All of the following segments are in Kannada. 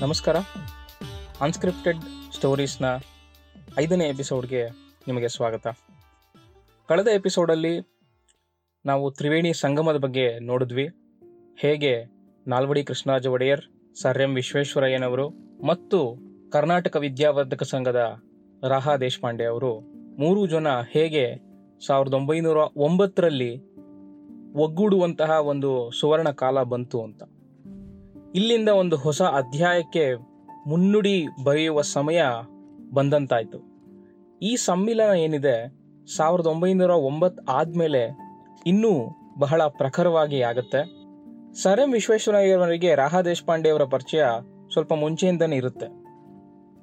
ನಮಸ್ಕಾರ. ಅನ್ಸ್ಕ್ರಿಪ್ಟೆಡ್ ಸ್ಟೋರೀಸ್ನ ಐದನೇ ಎಪಿಸೋಡ್ಗೆ ನಿಮಗೆ ಸ್ವಾಗತ. ಕಳೆದ ಎಪಿಸೋಡಲ್ಲಿ ನಾವು ತ್ರಿವೇಣಿ ಸಂಗಮದ ಬಗ್ಗೆ ನೋಡಿದ್ವಿ. ಹೇಗೆ ನಾಲ್ವಡಿ ಕೃಷ್ಣರಾಜ ಒಡೆಯರ್, ಸರ್ ಎಂ ವಿಶ್ವೇಶ್ವರಯ್ಯನವರು ಮತ್ತು ಕರ್ನಾಟಕ ವಿದ್ಯಾವರ್ಧಕ ಸಂಘದ ರಾಹಾ ದೇಶಪಾಂಡೆ ಅವರು ಮೂರು ಜನ ಹೇಗೆ ಸಾವಿರದ ಒಂಬೈನೂರ ಒಂಬತ್ತರಲ್ಲಿ ಒಗ್ಗೂಡುವಂತಹ ಒಂದು ಸುವರ್ಣ ಕಾಲ ಬಂತು ಅಂತ. ಇಲ್ಲಿಂದ ಒಂದು ಹೊಸ ಅಧ್ಯಾಯಕ್ಕೆ ಮುನ್ನುಡಿ ಬರೆಯುವ ಸಮಯ ಬಂದಂತಾಯಿತು. ಈ ಸಮ್ಮಿಲನ ಏನಿದೆ, ಸಾವಿರದ ಒಂಬೈನೂರ ಒಂಬತ್ತು ಆದಮೇಲೆ ಇನ್ನೂ ಬಹಳ ಪ್ರಖರವಾಗಿ ಆಗುತ್ತೆ. ಸರ್ ಎಂ ವಿಶ್ವೇಶ್ವರಯ್ಯವರಿಗೆ ರಾಹಾ ದೇಶಪಾಂಡೆ ಅವರ ಪರಿಚಯ ಸ್ವಲ್ಪ ಮುಂಚೆಯಿಂದನೇ ಇರುತ್ತೆ.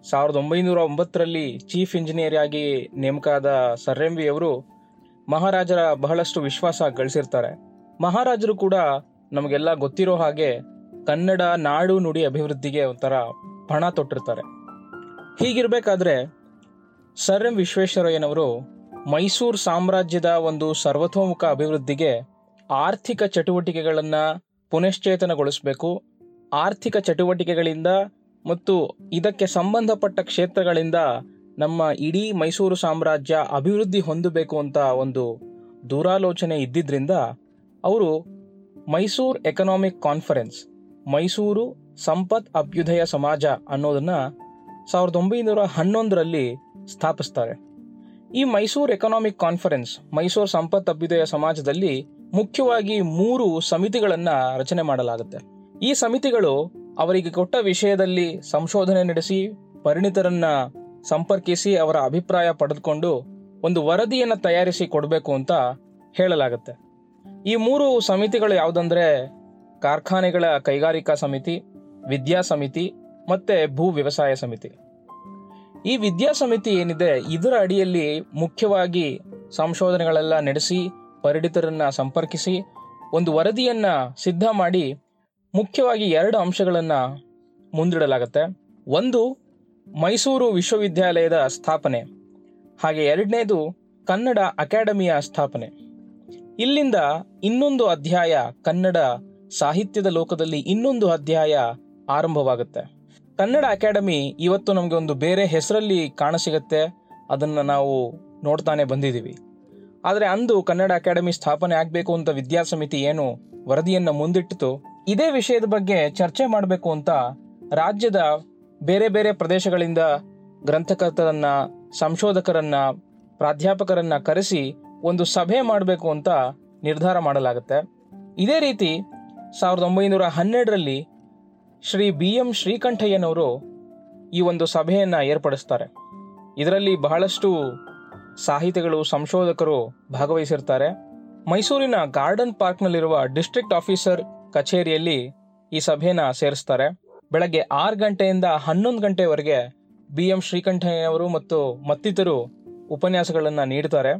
ಸಾವಿರದ ಒಂಬೈನೂರ ಒಂಬತ್ತರಲ್ಲಿ ಚೀಫ್ ಇಂಜಿನಿಯರ್ ಆಗಿ ನೇಮಕಾದ ಸರ್ ಎಂ ವಿ ಅವರು ಮಹಾರಾಜರ ಬಹಳಷ್ಟು ವಿಶ್ವಾಸ ಗಳಿಸಿರ್ತಾರೆ. ಮಹಾರಾಜರು ಕೂಡ ನಮಗೆಲ್ಲ ಗೊತ್ತಿರೋ ಹಾಗೆ ಕನ್ನಡ ನಾಡು ನುಡಿ ಅಭಿವೃದ್ಧಿಗೆ ಒಂಥರ ಪಣ ತೊಟ್ಟಿರ್ತಾರೆ. ಹೀಗಿರಬೇಕಾದ್ರೆ ಸರ್ ಎಂ ವಿಶ್ವೇಶ್ವರಯ್ಯನವರು ಮೈಸೂರು ಸಾಮ್ರಾಜ್ಯದ ಒಂದು ಸರ್ವತೋಮುಖ ಅಭಿವೃದ್ಧಿಗೆ ಆರ್ಥಿಕ ಚಟುವಟಿಕೆಗಳನ್ನು ಪುನಶ್ಚೇತನಗೊಳಿಸಬೇಕು, ಆರ್ಥಿಕ ಚಟುವಟಿಕೆಗಳಿಂದ ಮತ್ತು ಇದಕ್ಕೆ ಸಂಬಂಧಪಟ್ಟ ಕ್ಷೇತ್ರಗಳಿಂದ ನಮ್ಮ ಇಡೀ ಮೈಸೂರು ಸಾಮ್ರಾಜ್ಯ ಅಭಿವೃದ್ಧಿ ಹೊಂದಬೇಕು ಅಂತ ಒಂದು ದೂರಾಲೋಚನೆ ಇದ್ದಿದ್ದರಿಂದ ಅವರು ಮೈಸೂರು ಎಕನಾಮಿಕ್ ಕಾನ್ಫರೆನ್ಸ್ ಮೈಸೂರು ಸಂಪತ್ ಅಭ್ಯುದಯ ಸಮಾಜ ಅನ್ನೋದನ್ನ ಸಾವಿರದ ಒಂಬೈನೂರ ಹನ್ನೊಂದರಲ್ಲಿ ಸ್ಥಾಪಿಸ್ತಾರೆ. ಈ ಮೈಸೂರು ಎಕನಾಮಿಕ್ ಕಾನ್ಫರೆನ್ಸ್ ಮೈಸೂರು ಸಂಪತ್ ಅಭ್ಯುದಯ ಸಮಾಜದಲ್ಲಿ ಮುಖ್ಯವಾಗಿ ಮೂರು ಸಮಿತಿಗಳನ್ನು ರಚನೆ ಮಾಡಲಾಗುತ್ತೆ. ಈ ಸಮಿತಿಗಳು ಅವರಿಗೆ ಕೊಟ್ಟ ವಿಷಯದಲ್ಲಿ ಸಂಶೋಧನೆ ನಡೆಸಿ, ಪರಿಣಿತರನ್ನ ಸಂಪರ್ಕಿಸಿ, ಅವರ ಅಭಿಪ್ರಾಯ ಪಡೆದುಕೊಂಡು ಒಂದು ವರದಿಯನ್ನು ತಯಾರಿಸಿ ಕೊಡಬೇಕು ಅಂತ ಹೇಳಲಾಗುತ್ತೆ. ಈ ಮೂರು ಸಮಿತಿಗಳು ಯಾವುದಂದ್ರೆ ಕಾರ್ಖಾನೆಗಳ ಕೈಗಾರಿಕಾ ಸಮಿತಿ, ವಿದ್ಯಾ ಸಮಿತಿ ಮತ್ತೆ ಭೂ ವ್ಯವಸಾಯ ಸಮಿತಿ. ಈ ವಿದ್ಯಾ ಸಮಿತಿ ಏನಿದೆ, ಇದರ ಅಡಿಯಲ್ಲಿ ಮುಖ್ಯವಾಗಿ ಸಂಶೋಧನೆಗಳೆಲ್ಲ ನಡೆಸಿ, ಪರಿಣಿತರನ್ನ ಸಂಪರ್ಕಿಸಿ, ಒಂದು ವರದಿಯನ್ನ ಸಿದ್ಧ ಮಾಡಿ, ಮುಖ್ಯವಾಗಿ ಎರಡು ಅಂಶಗಳನ್ನು ಮುಂದಿಡಲಾಗುತ್ತೆ. ಒಂದು, ಮೈಸೂರು ವಿಶ್ವವಿದ್ಯಾಲಯದ ಸ್ಥಾಪನೆ. ಹಾಗೆ ಎರಡನೇದು, ಕನ್ನಡ ಅಕಾಡೆಮಿಯ ಸ್ಥಾಪನೆ. ಇಲ್ಲಿಂದ ಇನ್ನೊಂದು ಅಧ್ಯಾಯ ಕನ್ನಡ ಸಾಹಿತ್ಯದ ಲೋಕದಲ್ಲಿ ಇನ್ನೊಂದು ಅಧ್ಯಾಯ ಆರಂಭವಾಗುತ್ತೆ. ಕನ್ನಡ ಅಕಾಡೆಮಿ ಇವತ್ತು ನಮಗೆ ಒಂದು ಬೇರೆ ಹೆಸರಲ್ಲಿ ಕಾಣಸಿಗತ್ತೆ. ಅದನ್ನು ನಾವು ನೋಡ್ತಾನೆ ಬಂದಿದ್ದೀವಿ. ಆದರೆ ಅಂದು ಕನ್ನಡ ಅಕಾಡೆಮಿ ಸ್ಥಾಪನೆ ಆಗಬೇಕು ಅಂತ ವಿದ್ಯಾಸಮಿತಿ ಏನು ವರದಿಯನ್ನು ಮುಂದಿಟ್ಟಿತು. ಇದೇ ವಿಷಯದ ಬಗ್ಗೆ ಚರ್ಚೆ ಮಾಡಬೇಕು ಅಂತ ರಾಜ್ಯದ ಬೇರೆ ಬೇರೆ ಪ್ರದೇಶಗಳಿಂದ ಗ್ರಂಥಕರ್ತರನ್ನ, ಸಂಶೋಧಕರನ್ನ, ಪ್ರಾಧ್ಯಾಪಕರನ್ನ ಕರೆಸಿ ಒಂದು ಸಭೆ ಮಾಡಬೇಕು ಅಂತ ನಿರ್ಧಾರ ಮಾಡಲಾಗುತ್ತೆ. ಇದೇ ರೀತಿ ಸಾವಿರದ ಒಂಬೈನೂರ ಹನ್ನೆರಡರಲ್ಲಿ ಶ್ರೀ ಬಿ ಎಂ ಶ್ರೀಕಂಠಯ್ಯನವರು ಈ ಒಂದು ಸಭೆಯನ್ನು ಏರ್ಪಡಿಸ್ತಾರೆ. ಇದರಲ್ಲಿ ಬಹಳಷ್ಟು ಸಾಹಿತಿಗಳು, ಸಂಶೋಧಕರು ಭಾಗವಹಿಸಿರ್ತಾರೆ. ಮೈಸೂರಿನ ಗಾರ್ಡನ್ ಪಾರ್ಕ್ನಲ್ಲಿರುವ ಡಿಸ್ಟ್ರಿಕ್ಟ್ ಆಫೀಸರ್ ಕಚೇರಿಯಲ್ಲಿ ಈ ಸಭೆನ ಸೇರಿಸ್ತಾರೆ. ಬೆಳಗ್ಗೆ ಆರು ಗಂಟೆಯಿಂದ ಹನ್ನೊಂದು ಗಂಟೆವರೆಗೆ ಬಿ ಎಂ ಶ್ರೀಕಂಠಯ್ಯನವರು ಮತ್ತು ಮತ್ತಿತರು ಉಪನ್ಯಾಸಗಳನ್ನು ನೀಡ್ತಾರೆ.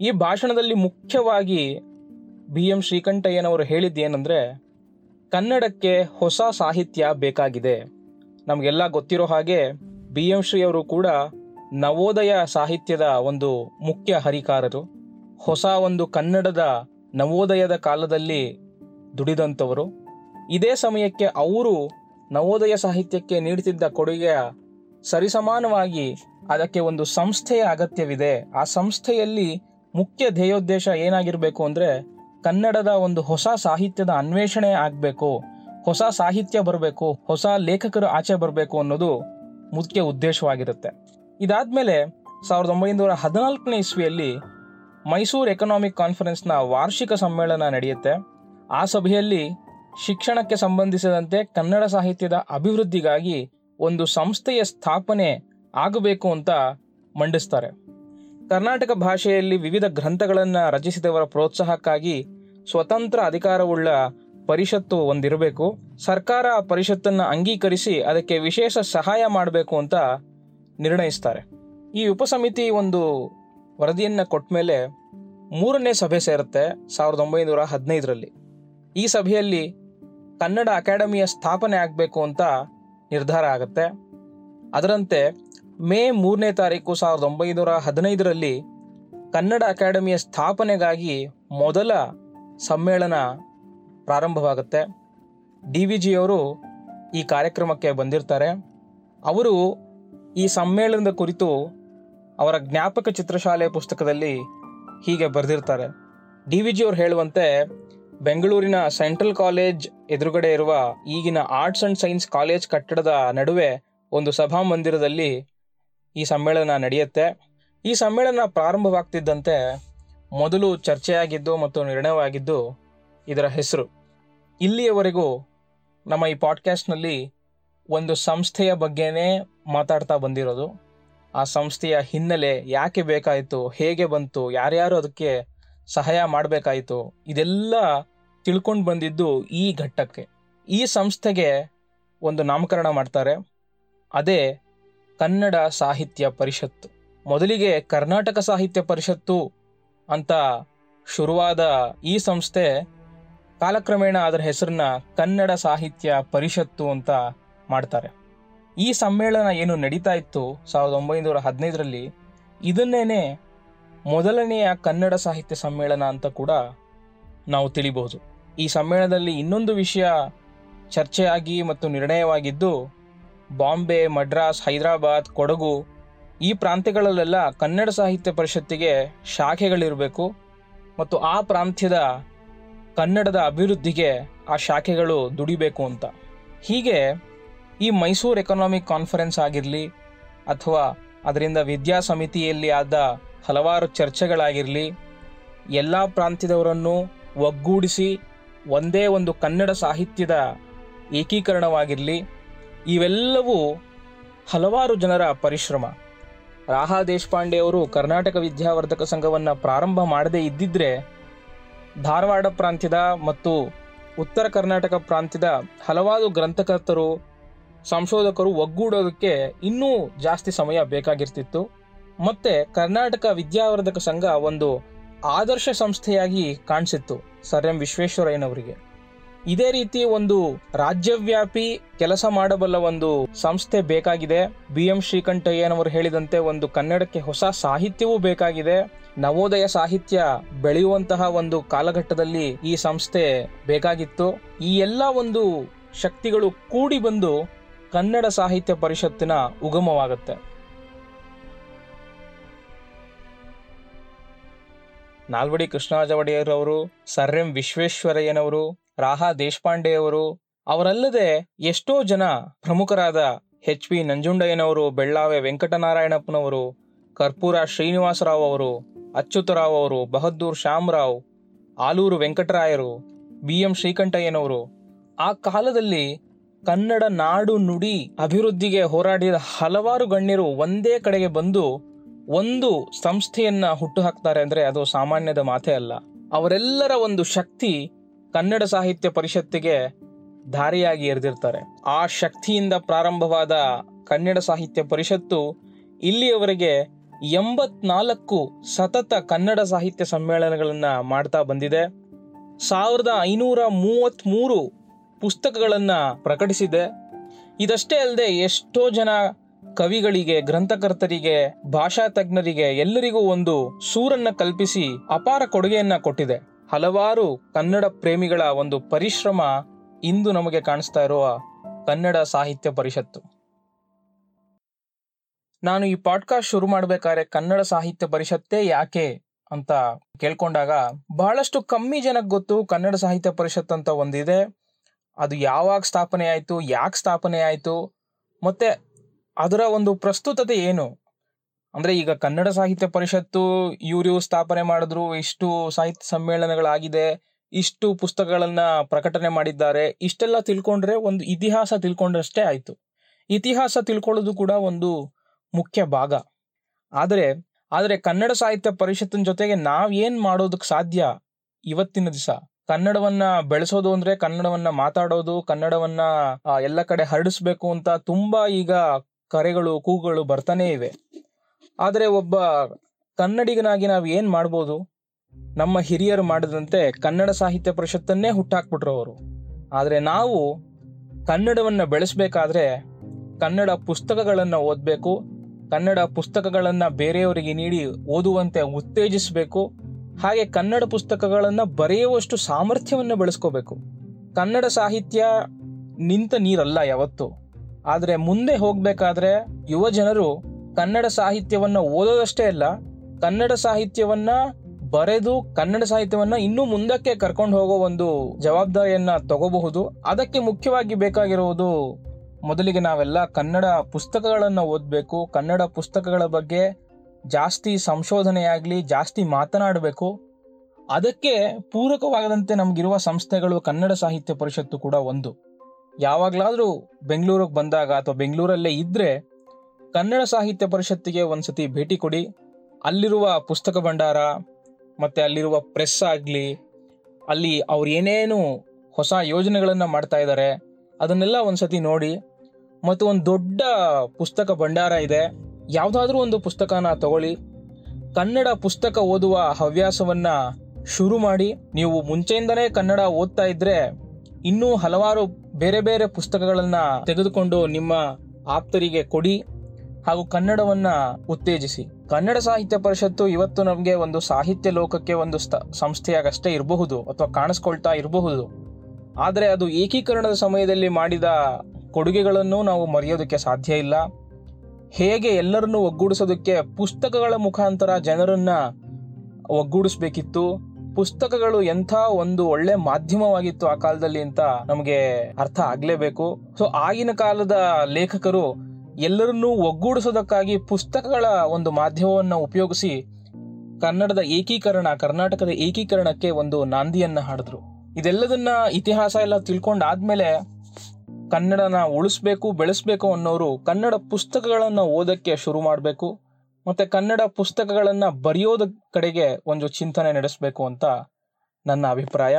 ಈ ಭಾಷಣದಲ್ಲಿ ಮುಖ್ಯವಾಗಿ ಬಿ ಎಂ ಶ್ರೀಕಂಠಯ್ಯನವರು ಹೇಳಿದ್ದೇನೆಂದರೆ, ಕನ್ನಡಕ್ಕೆ ಹೊಸ ಸಾಹಿತ್ಯ ಬೇಕಾಗಿದೆ. ನಮಗೆಲ್ಲ ಗೊತ್ತಿರೋ ಹಾಗೆ ಬಿ ಎಂ ಶ್ರೀ ಅವರು ಕೂಡ ನವೋದಯ ಸಾಹಿತ್ಯದ ಒಂದು ಮುಖ್ಯ ಹರಿಕಾರರು. ಹೊಸ ಒಂದು ಕನ್ನಡದ ನವೋದಯದ ಕಾಲದಲ್ಲಿ ದುಡಿದಂಥವರು. ಇದೇ ಸಮಯಕ್ಕೆ ಅವರು ನವೋದಯ ಸಾಹಿತ್ಯಕ್ಕೆ ನೀಡುತ್ತಿದ್ದ ಕೊಡುಗೆಯ ಸರಿಸಮಾನವಾಗಿ ಅದಕ್ಕೆ ಒಂದು ಸಂಸ್ಥೆಯ ಅಗತ್ಯವಿದೆ. ಆ ಸಂಸ್ಥೆಯಲ್ಲಿ ಮುಖ್ಯ ಧ್ಯೇಯೋದ್ದೇಶ ಏನಾಗಿರಬೇಕು ಅಂದರೆ ಕನ್ನಡದ ಒಂದು ಹೊಸ ಸಾಹಿತ್ಯದ ಅನ್ವೇಷಣೆ ಆಗಬೇಕು, ಹೊಸ ಸಾಹಿತ್ಯ ಬರಬೇಕು, ಹೊಸ ಲೇಖಕರು ಆಚೆ ಬರಬೇಕು ಅನ್ನೋದು ಮುಖ್ಯ ಉದ್ದೇಶವಾಗಿರುತ್ತೆ. ಇದಾದಮೇಲೆ ಸಾವಿರದ ಒಂಬೈನೂರ ಹದಿನಾಲ್ಕನೇ ಇಸ್ವಿಯಲ್ಲಿ ಮೈಸೂರು ಎಕನಾಮಿಕ್ ಕಾನ್ಫರೆನ್ಸ್ನ ವಾರ್ಷಿಕ ಸಮ್ಮೇಳನ ನಡೆಯುತ್ತೆ. ಆ ಸಭೆಯಲ್ಲಿ ಶಿಕ್ಷಣಕ್ಕೆ ಸಂಬಂಧಿಸಿದಂತೆ ಕನ್ನಡ ಸಾಹಿತ್ಯದ ಅಭಿವೃದ್ಧಿಗಾಗಿ ಒಂದು ಸಂಸ್ಥೆಯ ಸ್ಥಾಪನೆ ಆಗಬೇಕು ಅಂತ ಮಂಡಿಸ್ತಾರೆ. ಕರ್ನಾಟಕ ಭಾಷೆಯಲ್ಲಿ ವಿವಿಧ ಗ್ರಂಥಗಳನ್ನು ರಚಿಸಿದವರ ಪ್ರೋತ್ಸಾಹಕ್ಕಾಗಿ ಸ್ವತಂತ್ರ ಅಧಿಕಾರವುಳ್ಳ ಪರಿಷತ್ತು ಒಂದಿರಬೇಕು. ಸರ್ಕಾರ ಪರಿಷತ್ತನ್ನು ಅಂಗೀಕರಿಸಿ ಅದಕ್ಕೆ ವಿಶೇಷ ಸಹಾಯ ಮಾಡಬೇಕು ಅಂತ ನಿರ್ಣಯಿಸ್ತಾರೆ. ಈ ಉಪಸಮಿತಿ ಒಂದು ವರದಿಯನ್ನು ಕೊಟ್ಟ ಮೇಲೆ ಮೂರನೇ ಸಭೆ ಸೇರುತ್ತೆ ಸಾವಿರದ ಒಂಬೈನೂರ ಹದಿನೈದರಲ್ಲಿ. ಈ ಸಭೆಯಲ್ಲಿ ಕನ್ನಡ ಅಕಾಡೆಮಿಯ ಸ್ಥಾಪನೆ ಆಗಬೇಕು ಅಂತ ನಿರ್ಧಾರ ಆಗುತ್ತೆ. ಅದರಂತೆ ಮೇ ಮೂರನೇ ತಾರೀಕು ಸಾವಿರದ ಒಂಬೈನೂರ ಹದಿನೈದರಲ್ಲಿ ಕನ್ನಡ ಅಕಾಡೆಮಿಯ ಸ್ಥಾಪನೆಗಾಗಿ ಮೊದಲ ಸಮ್ಮೇಳನ ಪ್ರಾರಂಭವಾಗುತ್ತೆ. ಡಿ ವಿ ಜಿಯವರು ಈ ಕಾರ್ಯಕ್ರಮಕ್ಕೆ ಬಂದಿರ್ತಾರೆ. ಅವರು ಈ ಸಮ್ಮೇಳನದ ಕುರಿತು ಅವರ ಜ್ಞಾಪಕ ಚಿತ್ರಶಾಲೆ ಪುಸ್ತಕದಲ್ಲಿ ಹೀಗೆ ಬರೆದಿರ್ತಾರೆ. ಡಿ ವಿ ಜಿ ಅವ್ರು ಹೇಳುವಂತೆ, ಬೆಂಗಳೂರಿನ ಸೆಂಟ್ರಲ್ ಕಾಲೇಜ್ ಎದುರುಗಡೆ ಇರುವ ಈಗಿನ ಆರ್ಟ್ಸ್ ಅಂಡ್ ಸೈನ್ಸ್ ಕಾಲೇಜ್ ಕಟ್ಟಡದ ನಡುವೆ ಒಂದು ಸಭಾ ಮಂದಿರದಲ್ಲಿ ಈ ಸಮ್ಮೇಳನ ನಡೆಯುತ್ತೆ. ಈ ಸಮ್ಮೇಳನ ಪ್ರಾರಂಭವಾಗ್ತಿದ್ದಂತೆ ಮೊದಲು ಚರ್ಚೆಯಾಗಿದ್ದು ಮತ್ತು ನಿರ್ಣಯವಾಗಿದ್ದು ಇದರ ಹೆಸರು. ಇಲ್ಲಿಯವರೆಗೂ ನಮ್ಮ ಈ ಪಾಡ್ಕ್ಯಾಸ್ಟ್ನಲ್ಲಿ ಒಂದು ಸಂಸ್ಥೆಯ ಬಗ್ಗೆನೇ ಮಾತಾಡ್ತಾ ಬಂದಿರೋದು. ಆ ಸಂಸ್ಥೆಯ ಹಿನ್ನೆಲೆ ಯಾಕೆ ಬೇಕಾಯಿತು, ಹೇಗೆ ಬಂತು, ಯಾರ್ಯಾರು ಅದಕ್ಕೆ ಸಹಾಯ ಮಾಡಬೇಕಾಯಿತು, ಇದೆಲ್ಲ ತಿಳ್ಕೊಂಡು ಬಂದಿದ್ದು ಈ ಘಟ್ಟಕ್ಕೆ. ಈ ಸಂಸ್ಥೆಗೆ ಒಂದು ನಾಮಕರಣ ಮಾಡ್ತಾರೆ. ಅದೇ ಕನ್ನಡ ಸಾಹಿತ್ಯ ಪರಿಷತ್ತು. ಮೊದಲಿಗೆ ಕರ್ನಾಟಕ ಸಾಹಿತ್ಯ ಪರಿಷತ್ತು ಅಂತ ಶುರುವಾದ ಈ ಸಂಸ್ಥೆ ಕಾಲಕ್ರಮೇಣ ಅದರ ಹೆಸರನ್ನ ಕನ್ನಡ ಸಾಹಿತ್ಯ ಪರಿಷತ್ತು ಅಂತ ಮಾಡ್ತಾರೆ. ಈ ಸಮ್ಮೇಳನ ಏನು ನಡೀತಾ ಇತ್ತು ಸಾವಿರದ ಒಂಬೈನೂರ ಹದಿನೈದರಲ್ಲಿ ಇದನ್ನೇನೆ ಮೊದಲನೆಯ ಕನ್ನಡ ಸಾಹಿತ್ಯ ಸಮ್ಮೇಳನ ಅಂತ ಕೂಡ ನಾವು ತಿಳಿಬಹುದು. ಈ ಸಮ್ಮೇಳನದಲ್ಲಿ ಇನ್ನೊಂದು ವಿಷಯ ಚರ್ಚೆಯಾಗಿ ಮತ್ತು ನಿರ್ಣಯವಾಗಿದ್ದು ಬಾಂಬೆ, ಮಡ್ರಾಸ್, ಹೈದರಾಬಾದ್, ಕೊಡಗು ಈ ಪ್ರಾಂತ್ಯಗಳಲ್ಲೆಲ್ಲ ಕನ್ನಡ ಸಾಹಿತ್ಯ ಪರಿಷತ್ತಿಗೆ ಶಾಖೆಗಳಿರಬೇಕು ಮತ್ತು ಆ ಪ್ರಾಂತ್ಯದ ಕನ್ನಡದ ಅಭಿವೃದ್ಧಿಗೆ ಆ ಶಾಖೆಗಳು ದುಡಿಬೇಕು ಅಂತ. ಹೀಗೆ ಈ ಮೈಸೂರು ಎಕನಾಮಿಕ್ ಕಾನ್ಫರೆನ್ಸ್ ಆಗಿರಲಿ ಅಥವಾ ಅದರಿಂದ ವಿದ್ಯಾ ಸಮಿತಿಯಲ್ಲಿ ಆದ ಹಲವಾರು ಚರ್ಚೆಗಳಾಗಿರಲಿ, ಎಲ್ಲ ಪ್ರಾಂತ್ಯದವರನ್ನು ಒಗ್ಗೂಡಿಸಿ ಒಂದೇ ಒಂದು ಕನ್ನಡ ಸಾಹಿತ್ಯದ ಏಕೀಕರಣವಾಗಿರಲಿ, ಇವೆಲ್ಲವೂ ಹಲವಾರು ಜನರ ಪರಿಶ್ರಮ. ರಾಹಾ ದೇಶಪಾಂಡೆ ಅವರು ಕರ್ನಾಟಕ ವಿದ್ಯಾವರ್ಧಕ ಸಂಘವನ್ನು ಪ್ರಾರಂಭ ಮಾಡದೇ ಇದ್ದಿದ್ರೆ ಧಾರವಾಡ ಪ್ರಾಂತ್ಯದ ಮತ್ತು ಉತ್ತರ ಕರ್ನಾಟಕ ಪ್ರಾಂತ್ಯದ ಹಲವಾರು ಗ್ರಂಥಕರ್ತರು, ಸಂಶೋಧಕರು ಒಗ್ಗೂಡೋದಕ್ಕೆ ಇನ್ನೂ ಜಾಸ್ತಿ ಸಮಯ ಬೇಕಾಗಿರ್ತಿತ್ತು. ಮತ್ತೆ ಕರ್ನಾಟಕ ವಿದ್ಯಾವರ್ಧಕ ಸಂಘ ಒಂದು ಆದರ್ಶ ಸಂಸ್ಥೆಯಾಗಿ ಕಾಣಿಸಿತ್ತು ಸರ್ ಎಂ ವಿಶ್ವೇಶ್ವರಯ್ಯನವರಿಗೆ. ಇದೇ ರೀತಿ ಒಂದು ರಾಜ್ಯವ್ಯಾಪಿ ಕೆಲಸ ಮಾಡಬಲ್ಲ ಒಂದು ಸಂಸ್ಥೆ ಬೇಕಾಗಿದೆ. ಬಿ ಎಂ ಶ್ರೀಕಂಠಯ್ಯನವರು ಹೇಳಿದಂತೆ ಒಂದು ಕನ್ನಡಕ್ಕೆ ಹೊಸ ಸಾಹಿತ್ಯವೂ ಬೇಕಾಗಿದೆ. ನವೋದಯ ಸಾಹಿತ್ಯ ಬೆಳೆಯುವಂತಹ ಒಂದು ಕಾಲಘಟ್ಟದಲ್ಲಿ ಈ ಸಂಸ್ಥೆ ಬೇಕಾಗಿತ್ತು. ಈ ಎಲ್ಲ ಒಂದು ಶಕ್ತಿಗಳು ಕೂಡಿ ಬಂದು ಕನ್ನಡ ಸಾಹಿತ್ಯ ಪರಿಷತ್ತಿನ ಉಗಮವಾಗುತ್ತೆ. ನಾಲ್ವಡಿ ಕೃಷ್ಣರಾಜ ಒಡೆಯರ್ ಅವರು ಸರ್ ಎಂ ವಿಶ್ವೇಶ್ವರಯ್ಯನವರು ರಾಹಾ ದೇಶಪಾಂಡೆಯವರು ಅವರಲ್ಲದೆ ಎಷ್ಟೋ ಜನ ಪ್ರಮುಖರಾದ ಎಚ್ ಪಿ ನಂಜುಂಡಯ್ಯನವರು, ಬೆಳ್ಳಾವೆ ವೆಂಕಟನಾರಾಯಣಪ್ಪನವರು, ಕರ್ಪೂರ ಶ್ರೀನಿವಾಸರಾವ್ ಅವರು, ಅಚ್ಯುತರಾವ್ ಅವರು, ಬಹದ್ದೂರ್ ಶ್ಯಾಮರಾವ್, ಆಲೂರು ವೆಂಕಟರಾಯರು ಬಿ ಎಂ ಶ್ರೀಕಂಠಯ್ಯನವರು, ಆ ಕಾಲದಲ್ಲಿ ಕನ್ನಡ ನಾಡು ನುಡಿ ಅಭಿವೃದ್ಧಿಗೆ ಹೋರಾಡಿದ ಹಲವಾರು ಗಣ್ಯರು ಒಂದೇ ಕಡೆಗೆ ಬಂದು ಒಂದು ಸಂಸ್ಥೆಯನ್ನ ಹುಟ್ಟು ಹಾಕ್ತಾರೆ ಅಂದ್ರೆ ಅದು ಸಾಮಾನ್ಯದ ಮಾತೇ ಅಲ್ಲ. ಅವರೆಲ್ಲರ ಒಂದು ಶಕ್ತಿ ಕನ್ನಡ ಸಾಹಿತ್ಯ ಪರಿಷತ್ತಿಗೆ ದಾರಿಯಾಗಿ ಎರೆದಿರ್ತಾರೆ. ಆ ಶಕ್ತಿಯಿಂದ ಪ್ರಾರಂಭವಾದ ಕನ್ನಡ ಸಾಹಿತ್ಯ ಪರಿಷತ್ತು ಇಲ್ಲಿಯವರೆಗೆ ಎಂಬತ್ನಾಲ್ಕು ಸತತ ಕನ್ನಡ ಸಾಹಿತ್ಯ ಸಮ್ಮೇಳನಗಳನ್ನು ಮಾಡ್ತಾ ಬಂದಿದೆ. ಸಾವಿರದ ಐನೂರ ಮೂವತ್ತ್ಮೂರು ಪುಸ್ತಕಗಳನ್ನು ಪ್ರಕಟಿಸಿದೆ. ಇದಷ್ಟೇ ಅಲ್ಲದೆ ಎಷ್ಟೋ ಜನ ಕವಿಗಳಿಗೆ, ಗ್ರಂಥಕರ್ತರಿಗೆ ಭಾಷಾ ತಜ್ಞರಿಗೆ ಎಲ್ಲರಿಗೂ ಒಂದು ಸೂರನ್ನು ಕಲ್ಪಿಸಿ ಅಪಾರ ಕೊಡುಗೆಯನ್ನು ಕೊಟ್ಟಿದೆ. ಹಲವಾರು ಕನ್ನಡ ಪ್ರೇಮಿಗಳ ಒಂದು ಪರಿಶ್ರಮ ಇಂದು ನಮಗೆ ಕಾಣಿಸ್ತಾ ಇರುವ ಕನ್ನಡ ಸಾಹಿತ್ಯ ಪರಿಷತ್ತು. ನಾನು ಈ ಪಾಡ್ಕಾಸ್ಟ್ ಶುರು ಮಾಡಬೇಕಾದ್ರೆ ಕನ್ನಡ ಸಾಹಿತ್ಯ ಪರಿಷತ್ತೇ ಯಾಕೆ ಅಂತ ಕೇಳ್ಕೊಂಡಾಗ ಬಹಳಷ್ಟು ಕಮ್ಮಿ ಜನಕ್ಕೆ ಗೊತ್ತು ಕನ್ನಡ ಸಾಹಿತ್ಯ ಪರಿಷತ್ ಅಂತ ಒಂದಿದೆ. ಅದು ಯಾವಾಗ ಸ್ಥಾಪನೆ ಆಯಿತು, ಯಾಕೆ ಸ್ಥಾಪನೆ ಆಯಿತು, ಮತ್ತೆ ಅದರ ಒಂದು ಪ್ರಸ್ತುತತೆ ಏನು? ಅಂದ್ರೆ ಈಗ ಕನ್ನಡ ಸಾಹಿತ್ಯ ಪರಿಷತ್ತು ಇವರು ಸ್ಥಾಪನೆ ಮಾಡಿದ್ರು, ಇಷ್ಟು ಸಾಹಿತ್ಯ ಸಮ್ಮೇಳನಗಳಾಗಿದೆ, ಇಷ್ಟು ಪುಸ್ತಕಗಳನ್ನ ಪ್ರಕಟಣೆ ಮಾಡಿದ್ದಾರೆ, ಇಷ್ಟೆಲ್ಲ ತಿಳ್ಕೊಂಡ್ರೆ ಒಂದು ಇತಿಹಾಸ ತಿಳ್ಕೊಂಡ್ರಷ್ಟೇ ಆಯ್ತು. ಇತಿಹಾಸ ತಿಳ್ಕೊಳ್ಳೋದು ಕೂಡ ಒಂದು ಮುಖ್ಯ ಭಾಗ. ಆದರೆ ಆದರೆ ಕನ್ನಡ ಸಾಹಿತ್ಯ ಪರಿಷತ್ತಿನ ಜೊತೆಗೆ ನಾವ್ ಏನ್ ಮಾಡೋದಕ್ಕೆ ಸಾಧ್ಯ ಇವತ್ತಿನ ದಿವಸ? ಕನ್ನಡವನ್ನ ಬೆಳೆಸೋದು ಅಂದ್ರೆ ಕನ್ನಡವನ್ನ ಮಾತಾಡೋದು, ಕನ್ನಡವನ್ನ ಎಲ್ಲ ಕಡೆ ಹರಡಿಸ್ಬೇಕು ಅಂತ ತುಂಬಾ ಈಗ ಕರೆಗಳು, ಕೂಗುಗಳು ಬರ್ತಾನೆ ಇವೆ. ಆದರೆ ಒಬ್ಬ ಕನ್ನಡಿಗನಾಗಿ ನಾವು ಏನು ಮಾಡ್ಬೋದು? ನಮ್ಮ ಹಿರಿಯರು ಮಾಡಿದಂತೆ ಕನ್ನಡ ಸಾಹಿತ್ಯ ಪರಿಷತ್ತನ್ನೇ ಹುಟ್ಟಾಕ್ಬಿಟ್ರು ಅವರು. ಆದರೆ ನಾವು ಕನ್ನಡವನ್ನು ಬೆಳೆಸಬೇಕಾದ್ರೆ ಕನ್ನಡ ಪುಸ್ತಕಗಳನ್ನು ಓದಬೇಕು, ಕನ್ನಡ ಪುಸ್ತಕಗಳನ್ನು ಬೇರೆಯವರಿಗೆ ನೀಡಿ ಓದುವಂತೆ ಉತ್ತೇಜಿಸಬೇಕು, ಹಾಗೆ ಕನ್ನಡ ಪುಸ್ತಕಗಳನ್ನು ಬರೆಯುವಷ್ಟು ಸಾಮರ್ಥ್ಯವನ್ನು ಬೆಳೆಸ್ಕೋಬೇಕು. ಕನ್ನಡ ಸಾಹಿತ್ಯ ನಿಂತ ನೀರಲ್ಲ ಯಾವತ್ತು. ಆದರೆ ಮುಂದೆ ಹೋಗಬೇಕಾದ್ರೆ ಯುವ ಜನರು ಕನ್ನಡ ಸಾಹಿತ್ಯವನ್ನು ಓದೋದಷ್ಟೇ ಅಲ್ಲ, ಕನ್ನಡ ಸಾಹಿತ್ಯವನ್ನ ಬರೆದು ಕನ್ನಡ ಸಾಹಿತ್ಯವನ್ನ ಇನ್ನೂ ಮುಂದಕ್ಕೆ ಕರ್ಕೊಂಡು ಹೋಗೋ ಒಂದು ಜವಾಬ್ದಾರಿಯನ್ನ ತಗೋಬಹುದು. ಅದಕ್ಕೆ ಮುಖ್ಯವಾಗಿ ಬೇಕಾಗಿರುವುದು ಮೊದಲಿಗೆ ನಾವೆಲ್ಲ ಕನ್ನಡ ಪುಸ್ತಕಗಳನ್ನು ಓದಬೇಕು, ಕನ್ನಡ ಪುಸ್ತಕಗಳ ಬಗ್ಗೆ ಜಾಸ್ತಿ ಸಂಶೋಧನೆಯಾಗಲಿ, ಜಾಸ್ತಿ ಮಾತನಾಡಬೇಕು. ಅದಕ್ಕೆ ಪೂರಕವಾಗದಂತೆ ನಮಗಿರುವ ಸಂಸ್ಥೆಗಳು ಕನ್ನಡ ಸಾಹಿತ್ಯ ಪರಿಷತ್ತು ಕೂಡ ಒಂದು. ಯಾವಾಗಲಾದರೂ ಬೆಂಗಳೂರಿಗೆ ಬಂದಾಗ ಅಥವಾ ಬೆಂಗಳೂರಲ್ಲೇ ಇದ್ದರೆ ಕನ್ನಡ ಸಾಹಿತ್ಯ ಪರಿಷತ್ತಿಗೆ ಒಂದ್ಸತಿ ಭೇಟಿ ಕೊಡಿ. ಅಲ್ಲಿರುವ ಪುಸ್ತಕ ಭಂಡಾರ, ಮತ್ತು ಅಲ್ಲಿರುವ ಪ್ರೆಸ್ ಆಗಲಿ, ಅಲ್ಲಿ ಅವ್ರು ಏನೇನು ಹೊಸ ಯೋಜನೆಗಳನ್ನು ಮಾಡ್ತಾ ಇದ್ದಾರೆ ಅದನ್ನೆಲ್ಲ ಒಂದ್ಸತಿ ನೋಡಿ. ಮತ್ತು ಒಂದು ದೊಡ್ಡ ಪುಸ್ತಕ ಭಂಡಾರ ಇದೆ. ಯಾವುದಾದ್ರೂ ಒಂದು ಪುಸ್ತಕನ ತಗೊಳ್ಳಿ. ಕನ್ನಡ ಪುಸ್ತಕ ಓದುವ ಹವ್ಯಾಸವನ್ನ ಶುರು ಮಾಡಿ. ನೀವು ಮುಂಚೆಯಿಂದನೇ ಕನ್ನಡ ಓದ್ತಾ ಇದ್ರೆ ಇನ್ನೂ ಹಲವಾರು ಬೇರೆ ಬೇರೆ ಪುಸ್ತಕಗಳನ್ನು ತೆಗೆದುಕೊಂಡು ನಿಮ್ಮ ಆಪ್ತರಿಗೆ ಕೊಡಿ. ಹಾಗೂ ಕನ್ನಡವನ್ನ ಉತ್ತೇಜಿಸಿ. ಕನ್ನಡ ಸಾಹಿತ್ಯ ಪರಿಷತ್ತು ಇವತ್ತು ನಮಗೆ ಒಂದು ಸಾಹಿತ್ಯ ಲೋಕಕ್ಕೆ ಒಂದು ಸ್ಥ, ಸಂಸ್ಥೆಯಾಗಷ್ಟೇ ಇರಬಹುದು ಅಥವಾ ಕಾಣಿಸ್ಕೊಳ್ತಾ ಇರಬಹುದು. ಆದರೆ ಅದು ಏಕೀಕರಣದ ಸಮಯದಲ್ಲಿ ಮಾಡಿದ ಕೊಡುಗೆಗಳನ್ನು ನಾವು ಮರೆಯೋದಕ್ಕೆ ಸಾಧ್ಯ ಇಲ್ಲ. ಹೇಗೆ ಎಲ್ಲರನ್ನು ಒಗ್ಗೂಡಿಸೋದಕ್ಕೆ ಪುಸ್ತಕಗಳ ಮುಖಾಂತರ ಜನರನ್ನ ಒಗ್ಗೂಡಿಸ್ಬೇಕಿತ್ತು. ಪುಸ್ತಕಗಳು ಎಂಥ ಒಂದು ಒಳ್ಳೆ ಮಾಧ್ಯಮವಾಗಿತ್ತು ಆ ಕಾಲದಲ್ಲಿ ಅಂತ ನಮಗೆ ಅರ್ಥ ಆಗ್ಲೇಬೇಕು. ಸೊ ಆಗಿನ ಕಾಲದ ಲೇಖಕರು ಎಲ್ಲರನ್ನೂ ಒಗ್ಗೂಡಿಸೋದಕ್ಕಾಗಿ ಪುಸ್ತಕಗಳ ಒಂದು ಮಾಧ್ಯಮವನ್ನು ಉಪಯೋಗಿಸಿ ಕನ್ನಡದ ಏಕೀಕರಣ, ಕರ್ನಾಟಕದ ಏಕೀಕರಣಕ್ಕೆ ಒಂದು ನಾಂದಿಯನ್ನು ಹಾಡಿದ್ರು. ಇದೆಲ್ಲದನ್ನ ಇತಿಹಾಸ ಎಲ್ಲ ತಿಳ್ಕೊಂಡಾದ್ಮೇಲೆ ಕನ್ನಡನ ಉಳಿಸ್ಬೇಕು, ಬೆಳೆಸ್ಬೇಕು ಅನ್ನೋರು ಕನ್ನಡ ಪುಸ್ತಕಗಳನ್ನ ಓದಕ್ಕೆ ಶುರು ಮಾಡಬೇಕು, ಮತ್ತೆ ಕನ್ನಡ ಪುಸ್ತಕಗಳನ್ನ ಬರೆಯೋದ ಕಡೆಗೆ ಒಂದು ಚಿಂತನೆ ನಡೆಸಬೇಕು ಅಂತ ನನ್ನ ಅಭಿಪ್ರಾಯ.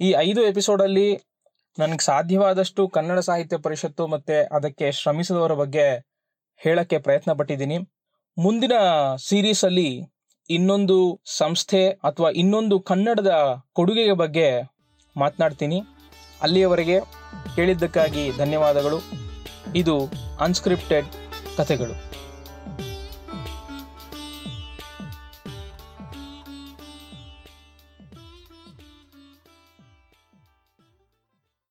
ಈ ಐದು ಎಪಿಸೋಡಲ್ಲಿ ನನಗೆ ಸಾಧ್ಯವಾದಷ್ಟು ಕನ್ನಡ ಸಾಹಿತ್ಯ ಪರಿಷತ್ತು ಮತ್ತೆ ಅದಕ್ಕೆ ಶ್ರಮಿಸಿದವರ ಬಗ್ಗೆ ಹೇಳಕ್ಕೆ ಪ್ರಯತ್ನ ಪಟ್ಟಿದ್ದೀನಿ ಮುಂದಿನ ಸೀರೀಸ್ ಅಲ್ಲಿ ಇನ್ನೊಂದು ಸಂಸ್ಥೆ ಅಥವಾ ಇನ್ನೊಂದು ಕನ್ನಡದ ಕೊಡುಗೆಯ ಬಗ್ಗೆ ಮಾತನಾಡ್ತೀನಿ. ಅಲ್ಲಿಯವರೆಗೆ ಕೇಳಿದ್ದಕ್ಕಾಗಿ ಧನ್ಯವಾದಗಳು. ಇದು ಅನ್ಸ್ಕ್ರಿಪ್ಟೆಡ್ ಕಥೆಗಳು.